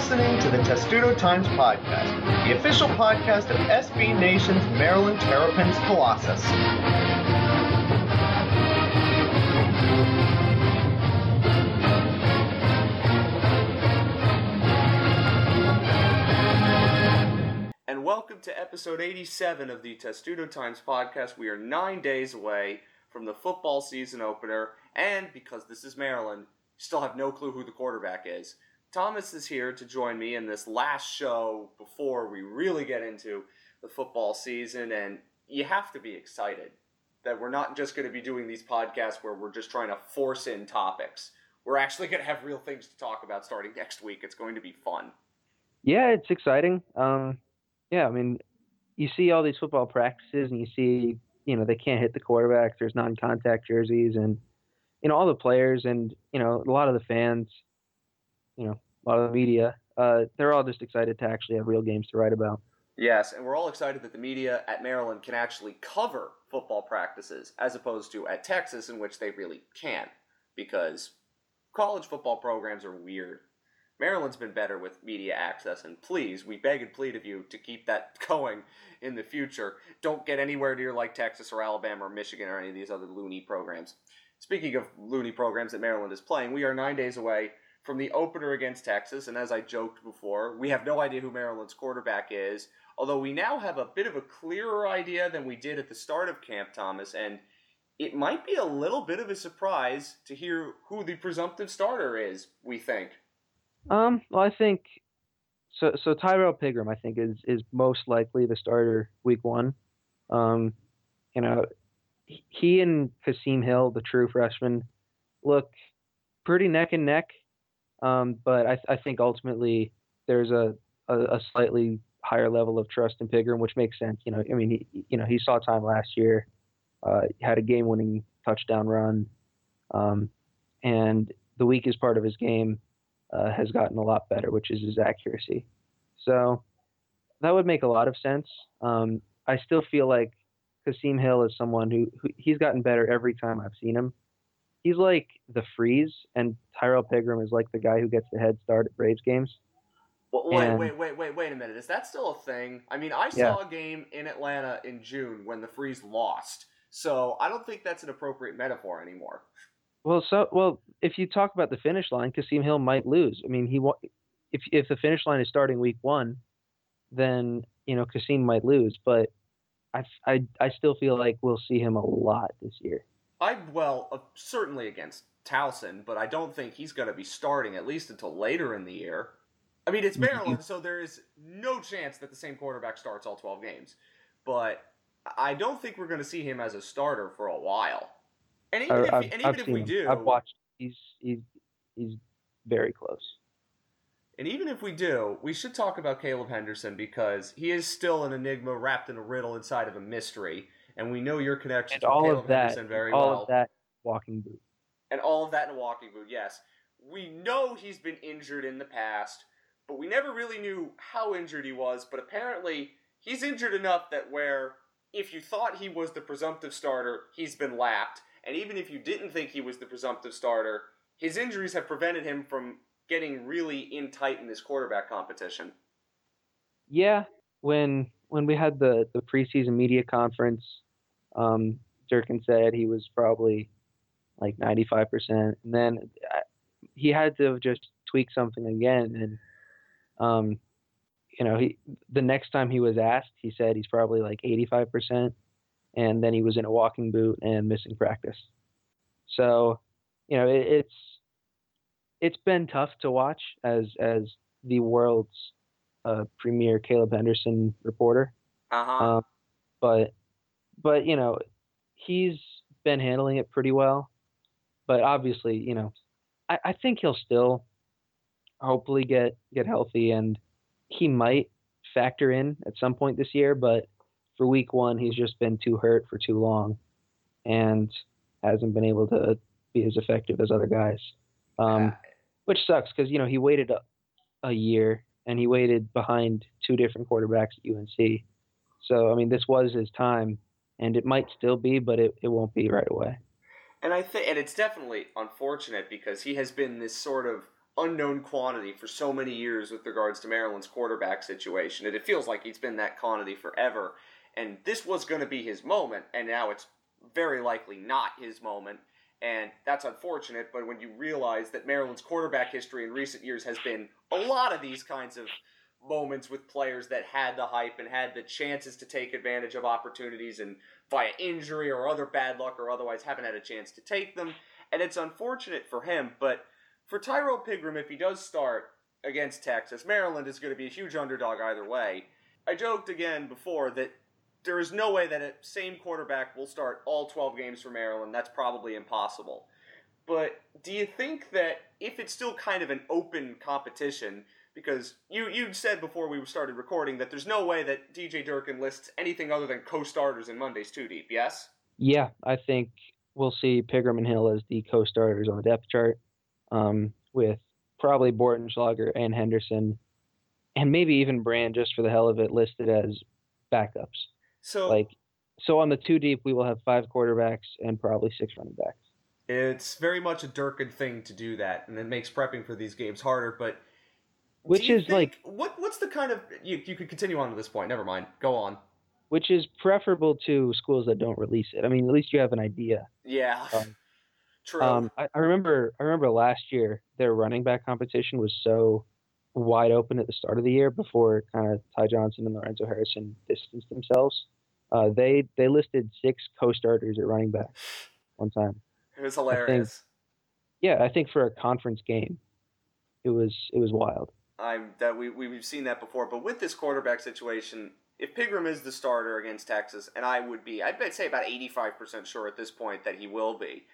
listening to the Testudo Times Podcast, the official podcast of SB Nation's Maryland Terrapins Colossus. And welcome to episode 87 of the Testudo Times podcast. We are nine days away from the football season opener, and because this is Maryland, still have no clue who the quarterback is. Thomas is here to join me in this last show before we really get into the football season, and you have to be excited that we're not just going to be doing these podcasts where we're just trying to force in topics. We're actually going to have real things to talk about starting next week. It's going to be fun. Yeah, it's exciting. Um, yeah, I mean, you see all these football practices, and you see, you know, they can't hit the quarterbacks. There's non-contact jerseys, and you know all the players, and you know a lot of the fans, you know, a lot of the media. Uh, they're all just excited to actually have real games to write about. Yes, and we're all excited that the media at Maryland can actually cover football practices as opposed to at Texas, in which they really can't because college football programs are weird. Maryland's been better with media access, and please, we beg and plead of you to keep that going in the future. Don't get anywhere near like Texas or Alabama or Michigan or any of these other loony programs. Speaking of loony programs that Maryland is playing, we are nine days away from the opener against Texas, and as I joked before, we have no idea who Maryland's quarterback is, although we now have a bit of a clearer idea than we did at the start of Camp Thomas, and it might be a little bit of a surprise to hear who the presumptive starter is, we think. Um, well, I think so. So Tyrrell Pigrome, I think, is is most likely the starter week one. Um, you know, he and Kasim Hill, the true freshman, look pretty neck and neck. Um, but I, I think ultimately there's a, a, a, slightly higher level of trust in Pigrome, which makes sense. You know, I mean, he, you know, he saw time last year, uh, had a game-winning touchdown run, um, and the weakest part of his game uh, has gotten a lot better, which is his accuracy. So that would make a lot of sense. Um, I still feel like Kasim Hill is someone who, who, he's gotten better every time I've seen him. He's like the freeze, and Tyrrell Pigrome is like the guy who gets the head start at Braves games. Well, wait, and, wait, wait, wait, wait a minute. Is that still a thing? I mean, I saw yeah. a game in Atlanta in June when the Freeze lost, so I don't think that's an appropriate metaphor anymore. Well, so well, if you talk about the finish line, Kasim Hill might lose. I mean, he if if the finish line is starting week one, then you know Kasim might lose. But I, I, I still feel like we'll see him a lot this year. I well uh, certainly against Towson, but I don't think he's going to be starting at least until later in the year. I mean, it's mm-hmm. Maryland, so there is no chance that the same quarterback starts all twelve games. But I don't think we're going to see him as a starter for a while. And even if, and even if we do, I've watched. He's he's he's very close. And even if we do, we should talk about Caleb Henderson because he is still an enigma wrapped in a riddle inside of a mystery. And we know your connection and to all Caleb of that, Henderson very all well. All of that walking boot. And all of that in a walking boot, yes. We know he's been injured in the past, but we never really knew how injured he was. But apparently, he's injured enough that where if you thought he was the presumptive starter, he's been lapped. And even if you didn't think he was the presumptive starter, his injuries have prevented him from getting really in tight in this quarterback competition. Yeah, when when we had the the preseason media conference, um, Durkin said he was probably like 95%, and then uh, he had to just tweak something again, and um, you know, he the next time he was asked, he said he's probably like 85%, and then he was in a walking boot and missing practice. So, you know, it, it's it's been tough to watch as as the world's uh, premier Caleb Henderson reporter. Uh-huh. Um, but but you know he's been handling it pretty well. But obviously, you know, I, I think he'll still hopefully get get healthy, and he might factor in at some point this year. But for week one, he's just been too hurt for too long, and hasn't been able to be as effective as other guys. Um, which sucks because you know he waited a, a year and he waited behind two different quarterbacks at UNC. So I mean, this was his time, and it might still be, but it, it won't be right away. And I think, and it's definitely unfortunate because he has been this sort of unknown quantity for so many years with regards to Maryland's quarterback situation. And it feels like he's been that quantity forever. And this was going to be his moment, and now it's very likely not his moment. And that's unfortunate, but when you realize that Maryland's quarterback history in recent years has been a lot of these kinds of moments with players that had the hype and had the chances to take advantage of opportunities and via injury or other bad luck or otherwise haven't had a chance to take them. And it's unfortunate for him, but for Tyrrell Pigrome, if he does start against Texas, Maryland is going to be a huge underdog either way. I joked again before that there is no way that a same quarterback will start all 12 games for Maryland. That's probably impossible. But do you think that if it's still kind of an open competition, because you you said before we started recording that there's no way that DJ Durkin lists anything other than co-starters in Monday's two deep. Yes. Yeah, I think we'll see Pigrome and Hill as the co-starters on the depth chart, um, with probably Bortenschlager and Henderson, and maybe even Brand just for the hell of it listed as backups. So like, so on the two deep we will have five quarterbacks and probably six running backs. It's very much a Durkin thing to do that, and it makes prepping for these games harder. But which is think, like what what's the kind of you you could continue on to this point. Never mind. Go on. Which is preferable to schools that don't release it. I mean, at least you have an idea. Yeah. Um, True. Um, I, I remember I remember last year their running back competition was so wide open at the start of the year before kind of Ty Johnson and Lorenzo Harrison distanced themselves. Uh, they they listed six co-starters at running back one time. It was hilarious. I think, yeah, I think for a conference game, it was it was wild. I'm that we we've seen that before, but with this quarterback situation, if Pigrome is the starter against Texas, and I would be, I'd say about 85% sure at this point that he will be.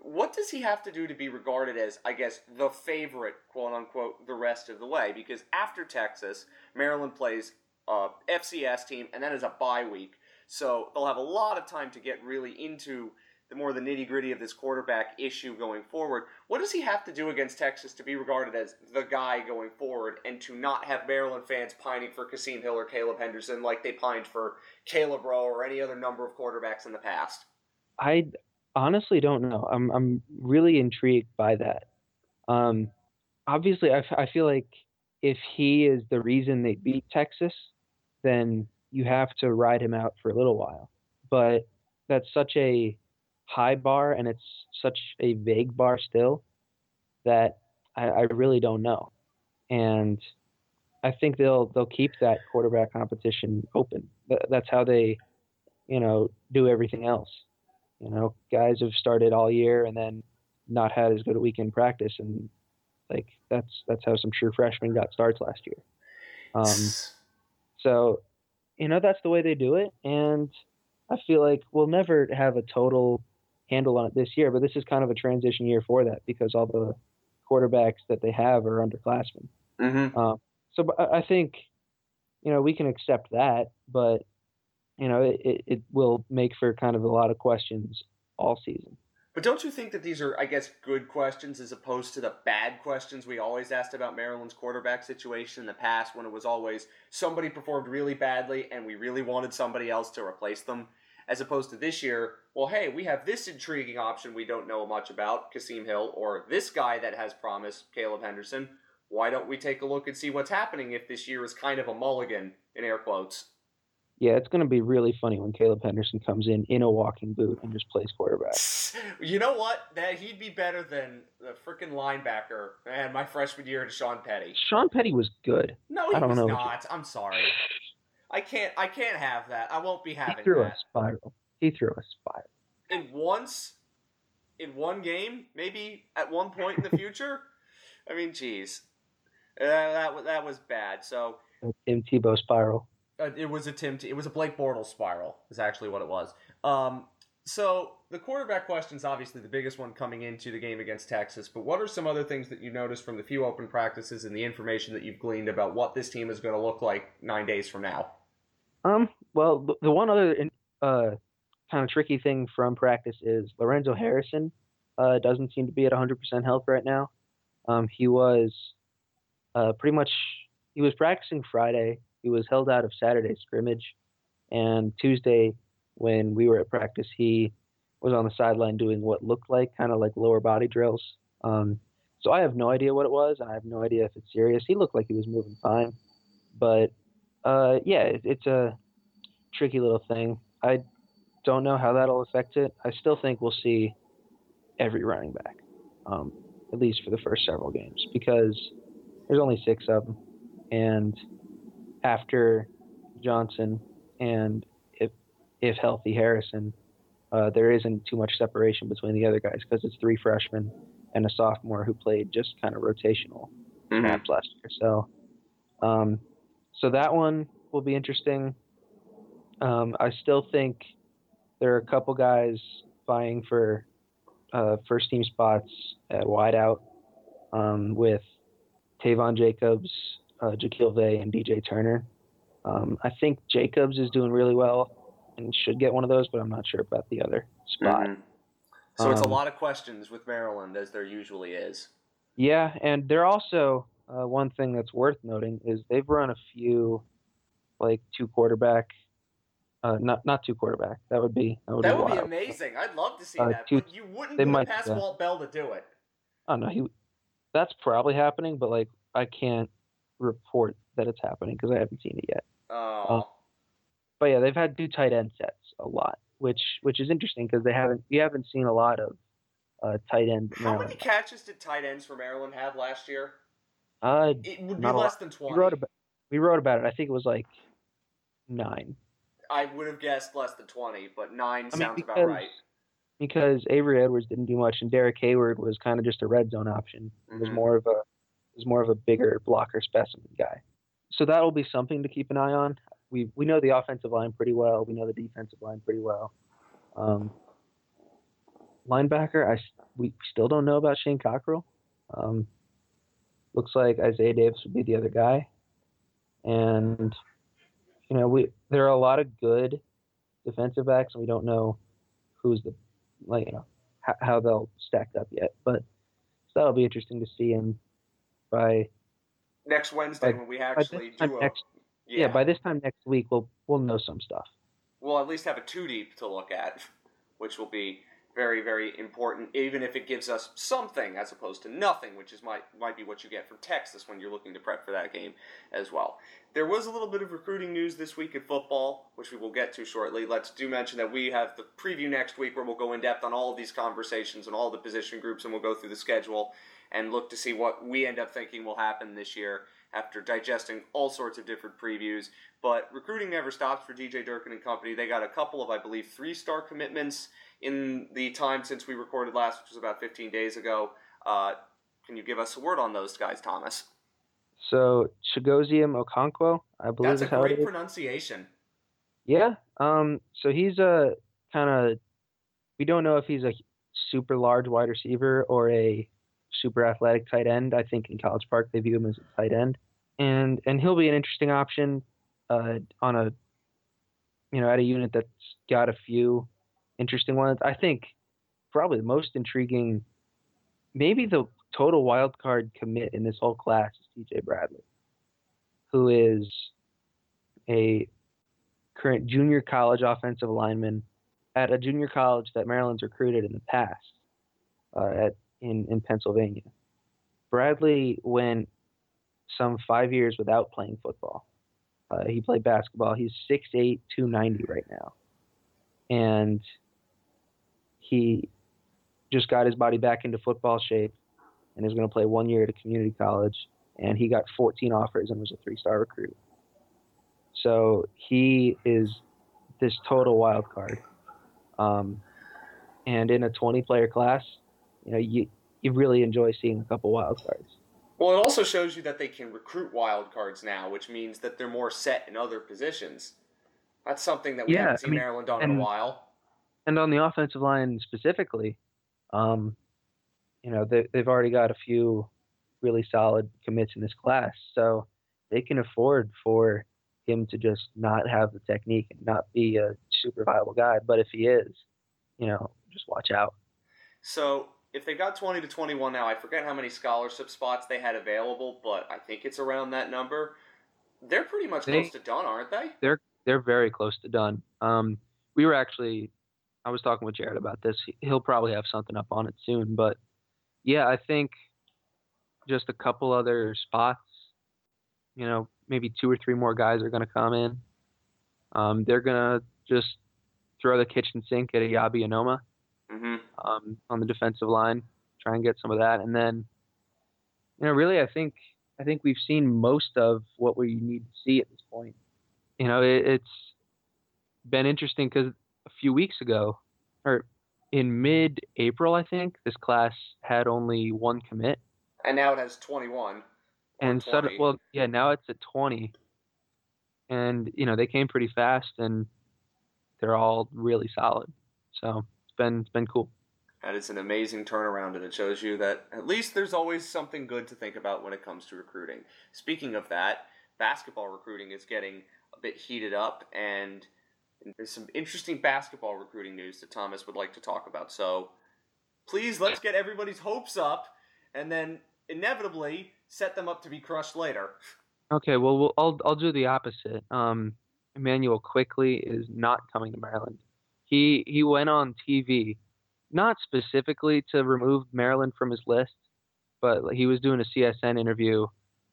What does he have to do to be regarded as, I guess, the favorite, quote unquote, the rest of the way? Because after Texas, Maryland plays a FCS team, and that is a bye week. So they'll have a lot of time to get really into the more the nitty gritty of this quarterback issue going forward. What does he have to do against Texas to be regarded as the guy going forward and to not have Maryland fans pining for Kasim Hill or Caleb Henderson like they pined for Caleb Rowe or any other number of quarterbacks in the past? I honestly don't know. I'm I'm really intrigued by that. Um, obviously, I, I feel like if he is the reason they beat Texas, then you have to ride him out for a little while. But that's such a high bar and it's such a vague bar still that I, I really don't know. And I think they'll they'll keep that quarterback competition open. That's how they, you know, do everything else. You know, guys have started all year and then not had as good a weekend practice, and like that's that's how some true freshmen got starts last year. Um, so, you know, that's the way they do it, and I feel like we'll never have a total handle on it this year, but this is kind of a transition year for that because all the quarterbacks that they have are underclassmen. Mm-hmm. Um, so I think, you know, we can accept that, but you know, it, it will make for kind of a lot of questions all season. But don't you think that these are, I guess, good questions as opposed to the bad questions we always asked about Maryland's quarterback situation in the past when it was always somebody performed really badly and we really wanted somebody else to replace them? As opposed to this year, well, hey, we have this intriguing option we don't know much about, Kasim Hill, or this guy that has promise, Caleb Henderson. Why don't we take a look and see what's happening if this year is kind of a mulligan, in air quotes? Yeah, it's going to be really funny when Caleb Henderson comes in in a walking boot and just plays quarterback. You know what? That he'd be better than the freaking linebacker and my freshman year to Shawn Petty. Shawn Petty was good. No, he I don't was know not. I'm sorry. I can't. I can't have that. I won't be having. He threw that. a spiral. He threw a spiral. And once, in one game, maybe at one point in the future. I mean, geez, uh, that that was bad. So Tim Tebow spiral. Uh, it was a Tim. T- it was a Blake Bortles spiral. Is actually what it was. Um, so the quarterback question is obviously the biggest one coming into the game against Texas. But what are some other things that you noticed from the few open practices and the information that you've gleaned about what this team is going to look like nine days from now? Um. Well, the, the one other uh, kind of tricky thing from practice is Lorenzo Harrison uh, doesn't seem to be at 100% health right now. Um, he was uh, pretty much he was practicing Friday he was held out of Saturday scrimmage, and Tuesday, when we were at practice, he was on the sideline doing what looked like kind of like lower body drills. Um, So I have no idea what it was, and I have no idea if it's serious. He looked like he was moving fine, but uh, yeah, it, it's a tricky little thing. I don't know how that'll affect it. I still think we'll see every running back, um, at least for the first several games, because there's only six of them, and after Johnson and if if healthy Harrison, uh, there isn't too much separation between the other guys because it's three freshmen and a sophomore who played just kind of rotational Mhm. snaps last year. So, um, so that one will be interesting. Um, I still think there are a couple guys vying for uh, first team spots at wideout um, with Taivon Jacobs, uh, Jacquille Veii, and DJ Turner. Um, I think Jacobs is doing really well and should get one of those, but I'm not sure about the other spot. Mhm. So it's a Um, lot of questions with Maryland, as there usually is. Yeah, and they're also uh, one thing that's worth noting is they've run a few like two quarterback, uh, not not two quarterback. That would be that would That be would be amazing. I'd love to see Uh, that, two- but you wouldn't they might it past. Walt Bell to do it. I don't know. He, that's probably happening, but like I can't report that it's happening because I haven't seen it yet. Oh, But yeah, they've had two tight end sets a lot, which which is interesting because they haven't you haven't seen a lot of uh, tight end. how many catches did tight ends for Maryland have last year? Uh, It would be less than we twenty. wrote about we wrote about it. I think it was like nine. I would have guessed less than twenty, but nine I mean, sounds because, about right. Because Avery Edwards didn't do much, and Derek Hayward was kind of just a red zone option. He was more of a was more of a bigger blocker specimen guy. So that will be something to keep an eye on. We we know the offensive line pretty well. We know the defensive line pretty well. Um, linebacker, I we still don't know about Shane Cockerille. Um, looks like Isaiah Davis would be the other guy, and you know we there are a lot of good defensive backs, and we don't know who's the like you know how, how they'll stack up yet. But so that'll be interesting to see. And by Next Wednesday by- when we actually do a next yeah, yeah. by this time next week we'll we'll know some stuff. we'll at least have a two deep to look at, which will be very very important. Even if it gives us something as opposed to nothing, which is might might be what you get from Texas when you're looking to prep for that game as well. There was a little bit of recruiting news this week in football, which we will get to shortly. Let's do mention that we have the preview next week where we'll go in depth on all of these conversations and all the position groups, and we'll go through the schedule and look to see what we end up thinking will happen this year after digesting all sorts of different previews. But recruiting never stops for DJ Durkin and company. They got a couple of, I believe, three star commitments in the time since we recorded last, which was about 15 days ago. Uh, can you give us a word on those guys, Thomas? So Chigoziem Okonkwo, I believe That's a is how it great pronunciation. Yeah. Um. So he's a kind of. We don't know if he's a super large wide receiver or a super athletic tight end. I think in College Park they view him as a tight end, and and he'll be an interesting option uh, on a. You know, at a unit that's got a few interesting ones. I think probably the most intriguing, maybe the total wild card commit in this whole class is TJ Bradley, who is a current junior college offensive lineman at a junior college that Maryland's recruited in the past uh, at in, in Pennsylvania. Bradley went some five years without playing football. Uh, he played basketball. He's 6'8", 290 right now. And he just got his body back into football shape and is going to play one year at a community college. And he got 14 offers and was a three-star recruit. So he is this total wild card. Um, and in a 20 player class, you know, you, you really enjoy seeing a couple wild cards. Well, it also shows you that they can recruit wild cards now, which means that they're more set in other positions. That's something that we Yeah, haven't seen I mean, Maryland done in a while. And on the offensive line specifically, um, you know, they, they've already got a few really solid commits in this class. So they can afford for him to just not have the technique and not be a super viable guy. But if he is, you know, just watch out. So if they've got 20 to 21 now, I forget how many scholarship spots they had available, but I think it's around that number. They're pretty much They- close to done, aren't they? they're very close to done. Um, we were actually, I was talking with Jared about this. He'll probably have something up on it soon, but yeah, I think just a couple other spots. You know, maybe two or three more guys are going to come in. Um, they're going to just throw the kitchen sink at Eyabi Anoma hmm um, on the defensive line, try and get some of that, and then, you know, really, I think I think we've seen most of what we need to see at this point. You know, it, it's been interesting because a few weeks ago, or in mid-April, I think this class had only one commit, And now it has 21. and 20. sudden, well, yeah, now it's at 20, and you know they came pretty fast, and they're all really solid. So it's been it's been cool. That is an amazing turnaround, and it shows you that at least there's always something good to think about when it comes to recruiting. Speaking of that, basketball recruiting is getting a bit heated up, and there's some interesting basketball recruiting news that Thomas would like to talk about. So please, let's get everybody's hopes up, and then inevitably set them up to be crushed later. Okay, well, we'll I'll I'll do the opposite. Um, Immanuel Quickley is not coming to Maryland. He he went on TV, not specifically to remove Maryland from his list, but he was doing a CSN interview,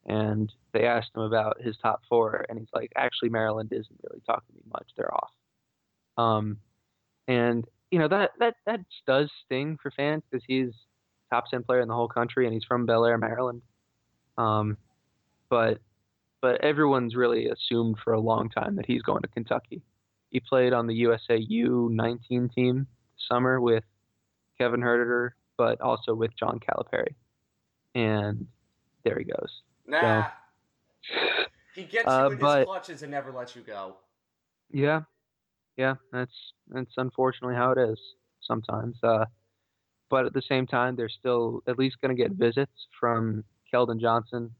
and they asked him about his top four, and he's like, actually, Maryland isn't really talking to me much. They're off. Um, and you know that that that does sting for fans because he's top ten player in the whole country, and he's from Bel Air, Maryland. Um, but but everyone's really assumed for a long time that he's going to Kentucky. He played on the USA U19 team summer with Kevin Huerter, but also with John Calipari. And there he goes. Nah. He gets you Uh, in his clutches and never lets you go. Yeah, yeah, that's that's unfortunately how it is sometimes. Uh, but at the same time, they're still at least going to get visits from Keldon Johnson,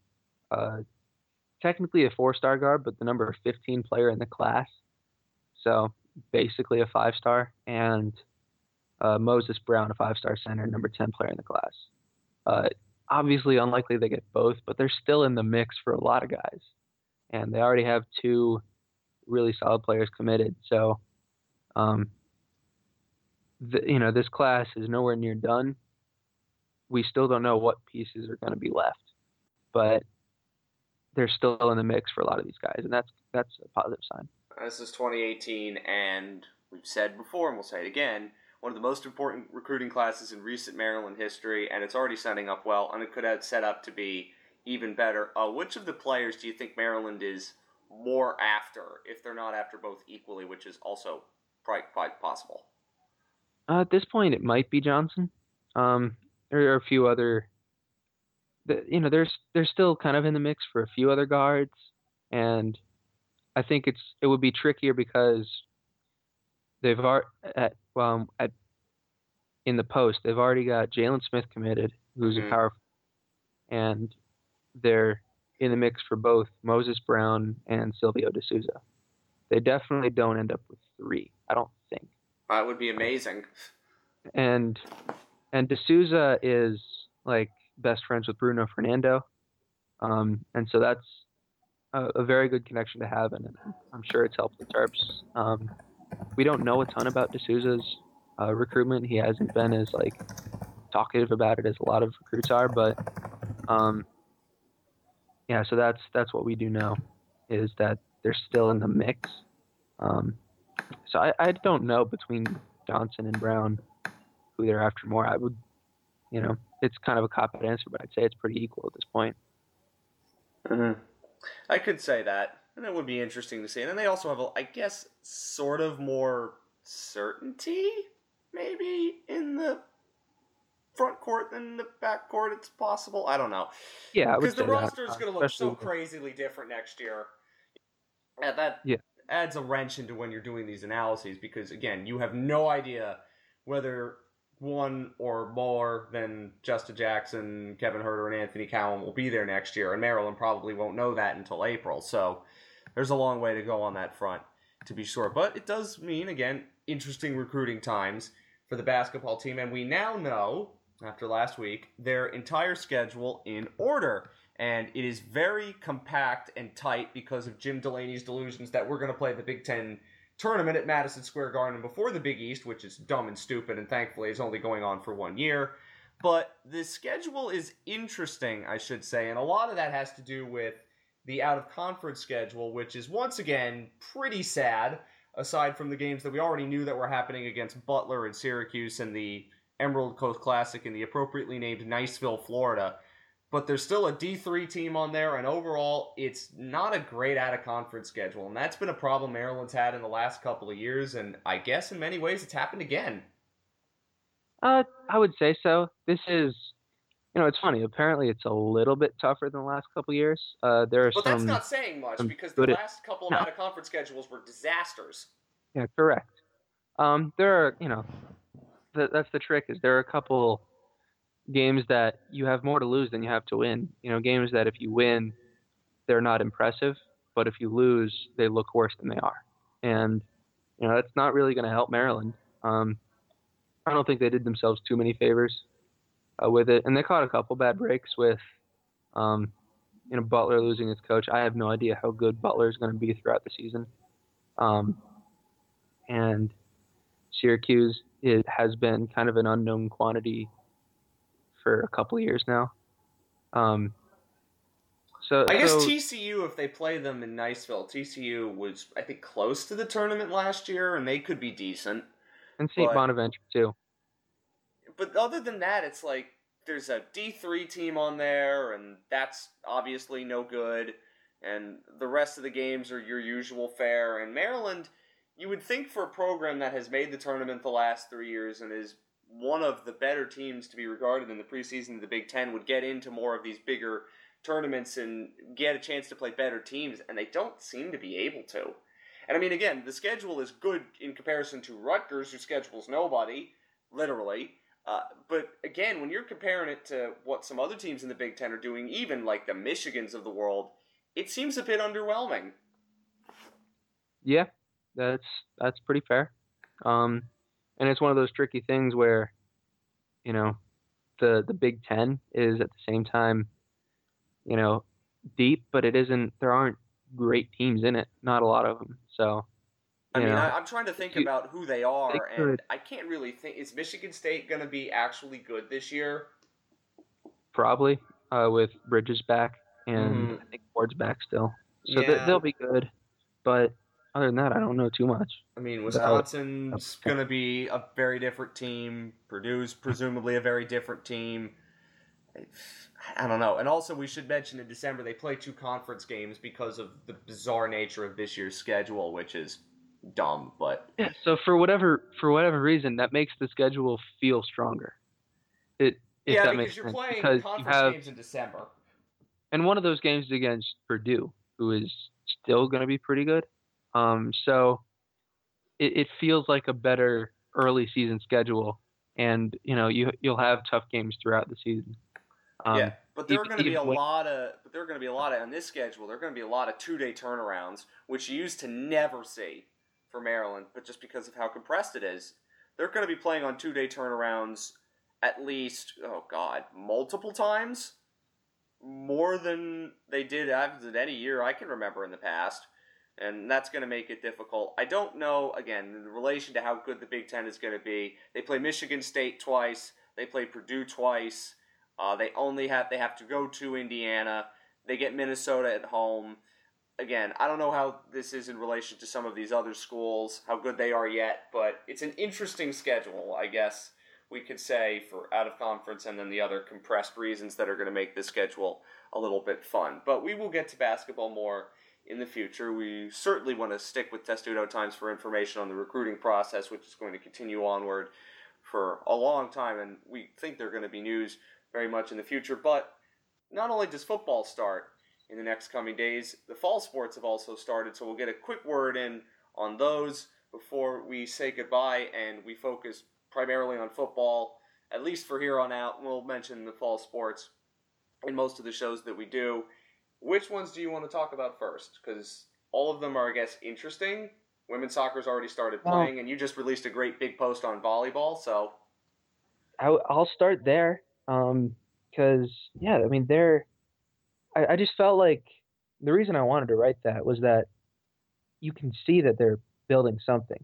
uh, technically a four-star guard, but the number 15 player in the class, so basically a five-star, and uh, Moses Brown, a five-star center, number 10 player in the class. Uh, obviously, unlikely they get both, but they're still in the mix for a lot of guys, and they already have two really solid players committed. So, um, the, you know, this class is nowhere near done. We still don't know what pieces are going to be left, but they're still in the mix for a lot of these guys, and that's that's a positive sign. This is 2018, and we've said before, and we'll say it again, one of the most important recruiting classes in recent Maryland history, and it's already setting up well, and it could have set up to be even better. Uh, which of the players do you think Maryland is more after, if they're not after both equally, which is also quite, quite possible? Uh, at this point, it might be Johnson. Um, there are a few other. You know, there's they're still kind of in the mix for a few other guards, and I think it's it would be trickier because they've already at well at in the post they've already got Jalen Smith committed, who's Mhm. a power, and they're in the mix for both Moses Brown and Silvio De Sousa. They definitely don't end up with three. I don't think That would be amazing. and and De Sousa is like best friends with Bruno Fernando, um, and so that's a, a very good connection to have, and I'm sure it's helped the Terps. Um, we don't know a ton about De Sousa's uh, recruitment. He hasn't been as like talkative about it as a lot of recruits are, but um, yeah, so that's that's what we do know is that they're still in the mix. Um, so I, I don't know between Johnson and Brown who they're after more. I would, you know, it's kind of a cop out answer, but I'd say it's pretty equal at this point. Mm-hmm. I could say that, and that would be interesting to see. And then they also have, a, I guess, sort of more certainty, maybe in the front court than the back court. It's possible. I don't know Yeah, because the roster is going to look so crazily different next year. Yeah, that Yeah. adds a wrench into when you're doing these analyses because again, you have no idea whether one or more than Justin Jackson, Kevin Huerter, and Anthony Cowan will be there next year, and Maryland probably won't know that until April. So there's a long way to go on that front, to be sure. But it does mean again interesting recruiting times for the basketball team, and we now know after last week their entire schedule in order. And it is very compact and tight because of Jim Delany's delusions that we're going to play the Big Ten tournament at Madison Square Garden before the Big East, which is dumb and stupid, and thankfully is only going on for one year. But the schedule is interesting, I should say, and a lot of that has to do with the out of conference schedule, which is once again pretty sad, aside from the games that we already knew that were happening against Butler and Syracuse and the Emerald Coast Classic in the appropriately named Niceville, Florida. But there's still a D3 team on there, and overall, it's not a great out of conference schedule. And that's been a problem Maryland's had in the last couple of years, and I guess in many ways it's happened again. Uh, I would say so. This is, you know, it's funny. Apparently, it's a little bit tougher than the last couple of years. Uh, there are but some. that's not saying much because the last couple of no. out of conference schedules were disasters. Yeah, correct. Um, there are, you know, th- that's the trick. Is there are a couple games that you have more to lose than you have to win. You know, games that if you win, they're not impressive, but if you lose, they look worse than they are. And you know, that's not really going to help Maryland. Um, I don't think they did themselves too many favors uh, with it, and they caught a couple bad breaks with, um, you know, Butler losing his coach. I have no idea how good Butler is going to be throughout the season. Um, and Syracuse it has been kind of an unknown quantity for a couple of years now. Um, so I guess so- TCU, if they play them in Niceville, TCU was I think close to the tournament last year, and they could be decent. and St. Bonaventure too. But other than that, it's like there's a D3 team on there, and that's obviously no good. And the rest of the games are your usual fare. And Maryland, you would think for a program that has made the tournament the last three years and is one of the better teams to be regarded in the preseason of the Big Ten, would get into more of these bigger tournaments and get a chance to play better teams, and they don't seem to be able to. And I mean, again, the schedule is good in comparison to Rutgers, who schedules nobody, literally. Uh, but again, when you're comparing it to what some other teams in the Big Ten are doing, even like the Michigans of the world, it seems a bit underwhelming. Yeah, that's that's pretty fair. Um, and it's one of those tricky things where, you know, the the Big Ten is at the same time, you know, deep, but it isn't. There aren't great teams in it. Not a lot of them. So I mean, know, I, I'm trying to think you- about who they are, they and I can't really think. Is Michigan State going to be actually good this year? probably uh, with Bridges back and Mhm. I think Ward's back still, so Yeah. they, they'll be good. But other than that, I don't know too much. I mean, Wisconsin's going to be a very different team. Purdue's presumably a very different team. I don't know. And also, we should mention in December they play two conference games because of the bizarre nature of this year's schedule, which is dumb. But Yeah. So for whatever for whatever reason, that makes the schedule feel stronger. It if yeah, that because makes you're sense. playing because you conference have games in December. and one of those games is against Purdue, who is still going to be pretty good. Um, so it, it feels like a better early season schedule, and you know you you'll have tough games throughout the season. Um, yeah, but there are going to be a lot of, but there are going to be a lot of on this schedule. There are going to be a lot of two day turnarounds, which you used to never see for Maryland, but just because of how compressed it is, they're going to be playing on two day turnarounds at least. Oh God, multiple times, more than they did than any year I can remember in the past. And that's going to make it difficult. I don't know, again, in relation to how good the Big Ten is going to be. They play Michigan State twice. They play Purdue twice. Uh, they only have they have to go to Indiana. They get Minnesota at home. Again, I don't know how this is in relation to some of these other schools, how good they are yet, but it's an interesting schedule, I guess we could say, for out of conference and then the other compressed reasons that are going to make this schedule a little bit fun. But we will get to basketball more in the future. We certainly want to stick with Testudo Times for information on the recruiting process, which is going to continue onward for a long time, and we think they're going to be news very much in the future. But not only does football start in the next coming days, the fall sports have also started, so we'll get a quick word in on those before we say goodbye and we focus primarily on football, at least for here on out. We'll mention the fall sports in most of the shows that we do. Which ones do you want to talk about first? Because all of them are, I guess, interesting. Women's soccer's already started playing, and you just released a great big post on volleyball, so I, will start there um, because yeah, I mean they're. I, I just felt like the reason I wanted to write that was that you can see that they're building something.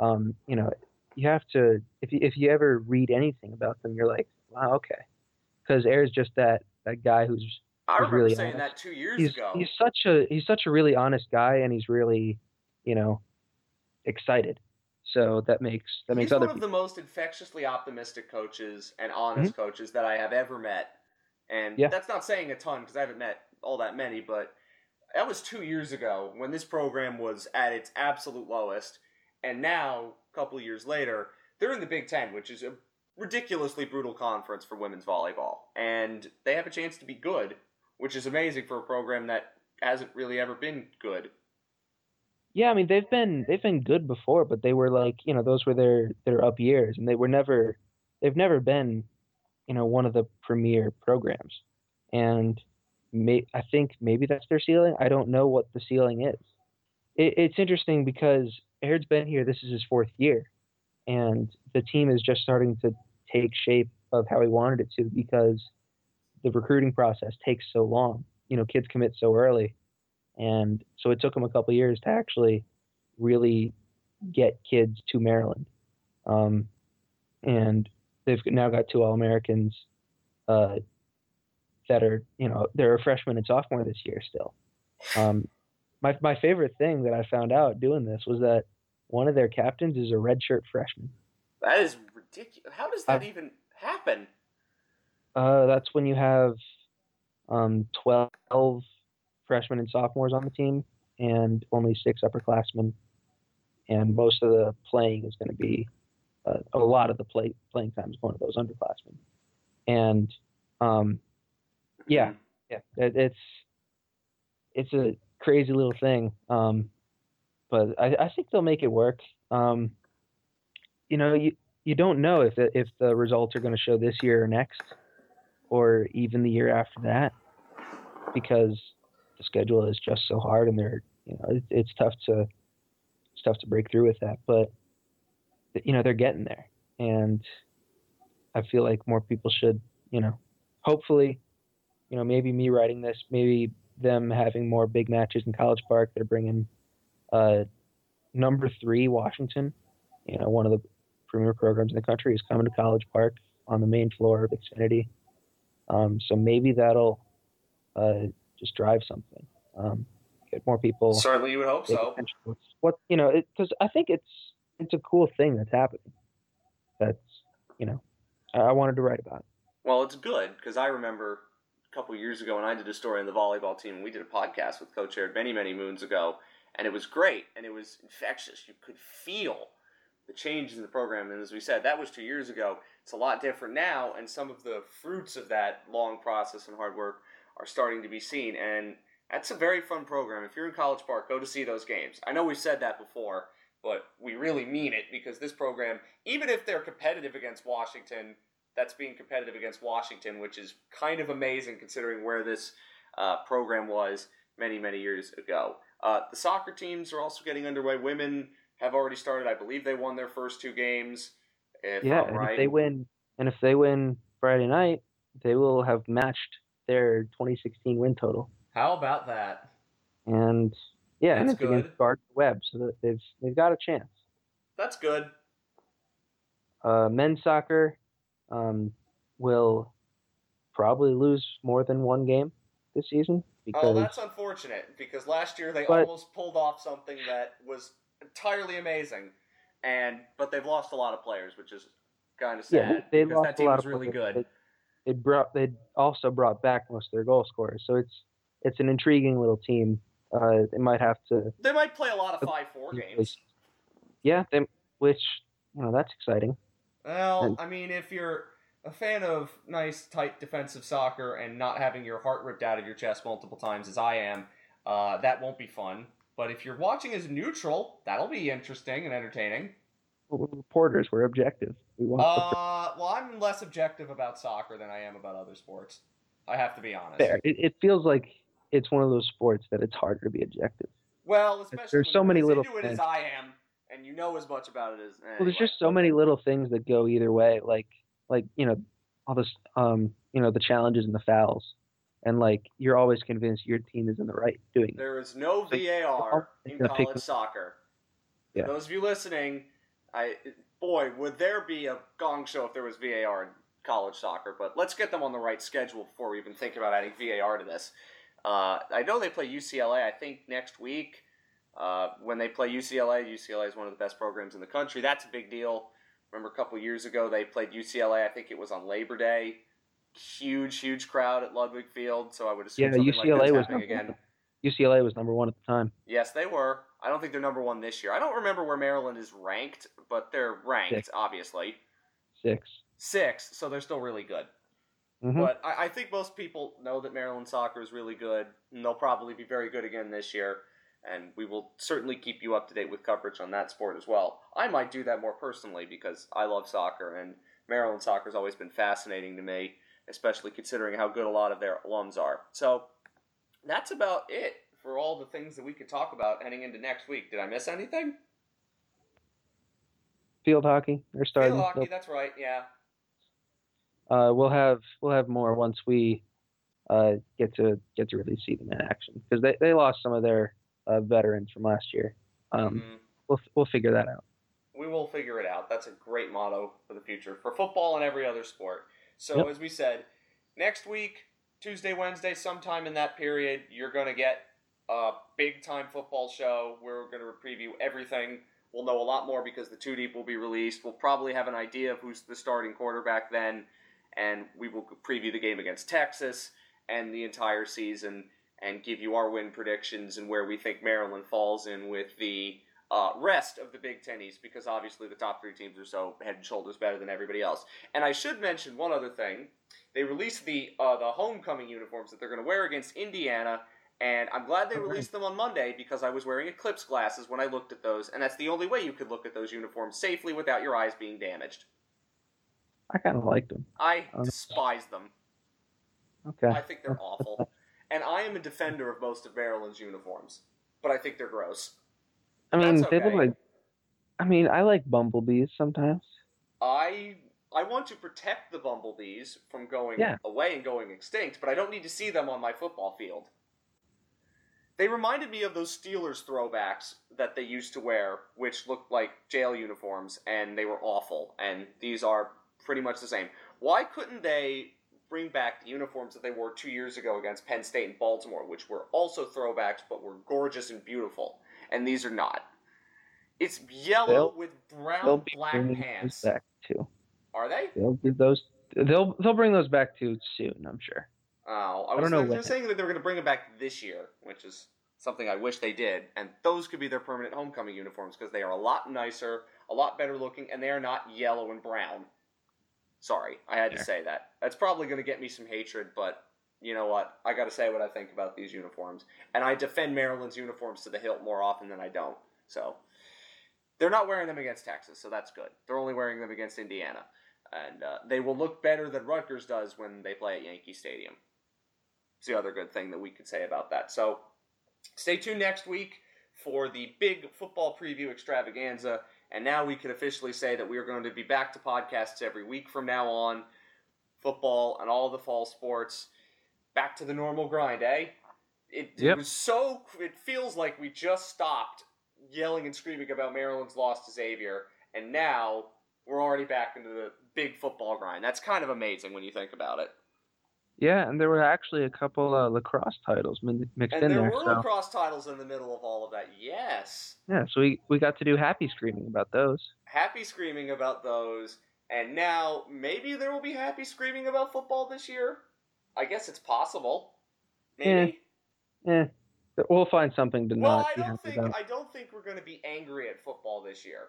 Um, you know, you have to if you if you ever read anything about them, you're like, wow, okay, because Aird's just that that guy who's I He's remember really saying honest. that two years he's ago. he's such a he's such a really honest guy, and he's really, you know, excited. So that makes that makes He's other one of people. the most infectiously optimistic coaches and honest coaches that I have ever met. And. Yeah. that's not saying a ton because I haven't met all that many, but that was two years ago when this program was at its absolute lowest. And now, a couple of years later, they're in the Big Ten, which is a ridiculously brutal conference for women's volleyball. And they have a chance to be good, which is amazing for a program that hasn't really ever been good. Yeah, I mean they've been they've been good before, but they were like you know those were their their up years, and they were never they've never been you know one of the premier programs, and may, I think maybe that's their ceiling. I don't know what the ceiling is. It, it's interesting because Aird's been here. This is his fourth year, and the team is just starting to take shape of how he wanted it to because the recruiting process takes so long. You know, kids commit so early and so it took him a couple years to actually really get kids to Maryland. Um, and they've now got two All Americans uh, that are, you know, they're a freshman and sophomore this year still. Um, my my favorite thing that I found out doing this was that one of their captains is a redshirt freshman. That is ridiculous. How does that I've- even happen? Uh, that's when you have um, 12 freshmen and sophomores on the team and only six upperclassmen. And most of the playing is going to be, uh, a lot of the play, playing time is going to those underclassmen. And um, yeah, yeah, it, it's it's a crazy little thing. Um, but I, I think they'll make it work. Um, you know, you you don't know if the, if the results are going to show this year or next, or even the year after that, because the schedule is just so hard, and they're you know it, it's tough to it's tough to break through with that. But you know they're getting there, and I feel like more people should you know hopefully you know maybe me writing this maybe them having more big matches in College Park. They're bringing uh, number three Washington, you know one of the premier programs in the country is coming to College Park on the main floor of Xfinity. Um, so maybe that'll uh, just drive something. Um, get more people. Certainly, you would hope so. What you know, because I think it's it's a cool thing that's happening. That's you know, I, wanted to write about. Well, it's good because I remember a couple years ago when I did a story on the volleyball team. We did a podcast with Coach Aird many, many moons ago, and it was great and it was infectious. You could feel the changes in the program, and as we said, that was two years ago. It's a lot different now, and some of the fruits of that long process and hard work are starting to be seen. And that's a very fun program. If you're in College Park, go to see those games. I know we've said that before, but we really mean it because this program, even if they're competitive against Washington, that's being competitive against Washington, which is kind of amazing considering where this uh, program was many, many years ago. Uh, the soccer teams are also getting underway. Women have already started. I believe they won their first two games. If yeah, I'm and right. if they win, and if they win Friday night, they will have matched their 2016 win total. How about that? And yeah, and That's it's against good. Gardner Webb, so that they've they've got a chance. That's good. Uh, men's soccer um, will probably lose more than one game this season because Oh, that's unfortunate because last year they But- almost pulled off something that was entirely amazing, and but they've lost a lot of players, which is kind of sad. yeah, they because lost that team a lot was of really players. good. They, they brought they also brought back most of their goal scorers, so it's it's an intriguing little team. Uh, they might have to They might play a lot of five four games. yeah, they, which you know that's exciting. Well, And- I mean, if you're a fan of nice, tight defensive soccer and not having your heart ripped out of your chest multiple times as I am, uh, that won't be fun. But if you're watching as neutral, that'll be interesting and entertaining. We're reporters, we're objective. We want Uh, well, I'm less objective about soccer than I am about other sports. I have to be honest. fair. It, it feels like it's one of those sports that it's harder to be objective. Well, especially There's so many as little into it as things. I am, and you know as much about it as. Well, there's just so many little things that go either way, like like you know all this um you know the challenges and the fouls, and like you're always convinced your team is in the right doing it. There is no VAR in college soccer. For Yeah. those of you listening, I boy, would there be a gong show if there was VAR in college soccer. But let's get them on the right schedule before we even think about adding VAR to this. Uh, I know they play UCLA. I think next week. Uh, when they play UCLA, UCLA is one of the best programs in the country. That's a big deal. Remember a couple years ago they played UCLA. I think it was on Labor Day. Huge, huge crowd at Ludwig Field. So I would assume Yeah, something UCLA like was happening number again. UCLA was number one at the time. Yes, they were. I don't think they're number one this year. I don't remember where Maryland is ranked, but they're ranked, Six. obviously. Six. Six, so they're still really good. Hmm But I, I think most people know that Maryland soccer is really good, and they'll probably be very good again this year. And we will certainly keep you up to date with coverage on that sport as well. I might do that more personally because I love soccer, and Maryland soccer has always been fascinating to me, especially considering how good a lot of their alums are. So that's about it for all the things that we could talk about heading into next week. Did I miss anything? Field hockey. They're starting. Field hockey, that's right. Yeah. Uh, we'll have we'll have more once we uh, get to get to really see them in action because they, they lost some of their uh, veterans from last year. Um, Mhm. We'll we'll figure that out. we will figure it out. That's a great motto for the future for football and every other sport. So, Yep. as we said, next week, Tuesday, Wednesday, sometime in that period, you're going to get a big time football show. We're going to preview everything. We'll know a lot more because the two deep will be released. We'll probably have an idea of who's the starting quarterback then, and we will preview the game against Texas and the entire season and give you our win predictions and where we think Maryland falls in with the uh, rest of the Big Ten East because obviously the top three teams are so head and shoulders better than everybody else. And I should mention one other thing: they released the uh, the homecoming uniforms that they're going to wear against Indiana. And I'm glad they released them on Monday because I was wearing eclipse glasses when I looked at those, and that's the only way you could look at those uniforms safely without your eyes being damaged. I kind of liked them. I Um, despise them. Okay. I think they're awful. And I am a defender of most of Maryland's uniforms, but I think they're gross. I mean, That's they look like. I mean, I like bumblebees sometimes. I I want to protect the bumblebees from going Yeah. away and going extinct, but I don't need to see them on my football field. They reminded me of those Steelers throwbacks that they used to wear, which looked like jail uniforms, and they were awful. And these are pretty much the same. Why couldn't they bring back the uniforms that they wore two years ago against Penn State and Baltimore, which were also throwbacks but were gorgeous and beautiful? And these are not. It's yellow They'll- with They'll brown be black pants. those back too. Are they? They'll give those. They'll they'll bring those back too soon. I'm sure. Oh, I I was don't know They're saying that they were going to bring it back this year, which is something I wish they did. And those could be their permanent homecoming uniforms because they are a lot nicer, a lot better looking, and they are not yellow and brown. Sorry, I had to say that. That's probably going to get me some hatred, but you know what? I got to say what I think about these uniforms, and I defend Maryland's uniforms to the hilt more often than I don't. So they're not wearing them against Texas, so that's good. They're only wearing them against Indiana, and uh, they will look better than Rutgers does when they play at Yankee Stadium. It's the other good thing that we could say about that. So stay tuned next week for the big football preview extravaganza. And now we can officially say that we are going to be back to podcasts every week from now on. Football and all the fall sports. Back to the normal grind, eh? It, it was so. It feels like we just stopped yelling and screaming about Maryland's loss to Xavier, and now we're already back into the big football grind. That's kind of amazing when you think about it. Yeah, and there were actually a couple uh, lacrosse titles mixed And in there there. were so lacrosse titles in the middle of all of that. Yes. yeah, so we we got to do happy screaming about those. Happy screaming about those. And now maybe there will be happy screaming about football this year. I guess it's possible. Maybe. Yeah. we'll find something to well, not I don't think about. I don't think we're going to be angry at football this year.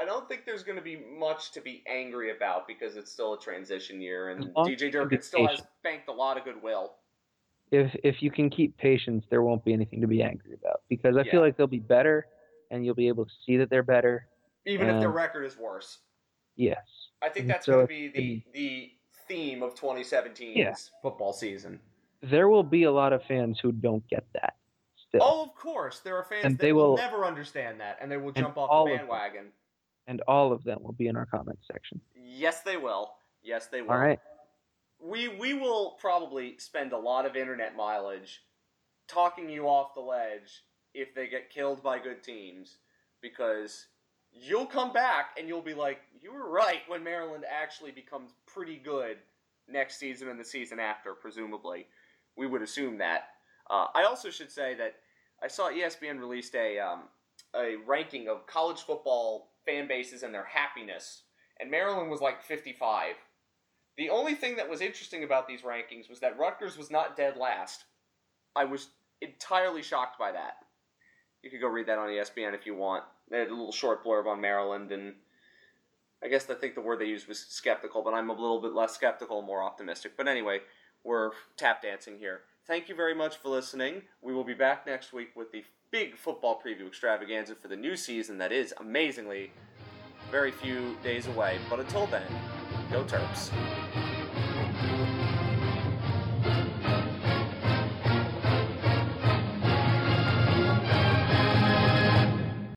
I don't think there's going to be much to be angry about because it's still a transition year, and DJ as you can Durkin still has banked a lot of goodwill. If if you can keep patience, there won't be anything to be angry about because I Yeah. feel like they'll be better, and you'll be able to see that they're better. Even if their record is worse. Yes. I think and that's so going to be the, the theme of 2017's Yeah. football season. There will be a lot of fans who don't get that. Still. Oh, of course. There are fans And that they will will- never understand that, and they will jump off the bandwagon. And all of them will be in our comments section. Yes, they will. Yes, they will. All right. We we will probably spend a lot of internet mileage talking you off the ledge if they get killed by good teams, because you'll come back and you'll be like, you were right when Maryland actually becomes pretty good next season and the season after, presumably. We would assume that. Uh, I also should say that I saw ESPN released a um, a ranking of college football fan bases and their happiness, and Maryland was like 55. The only thing that was interesting about these rankings was that Rutgers was not dead last. I was entirely shocked by that. You could go read that on ESPN if you want. They had a little short blurb on Maryland, and I guess I think the word they used was skeptical, but I'm a little bit less skeptical, more optimistic. But anyway, we're tap dancing here. Thank you very much for listening. We will be back next week with the big football preview extravaganza for the new season that is amazingly very few days away. But until then, go Terps.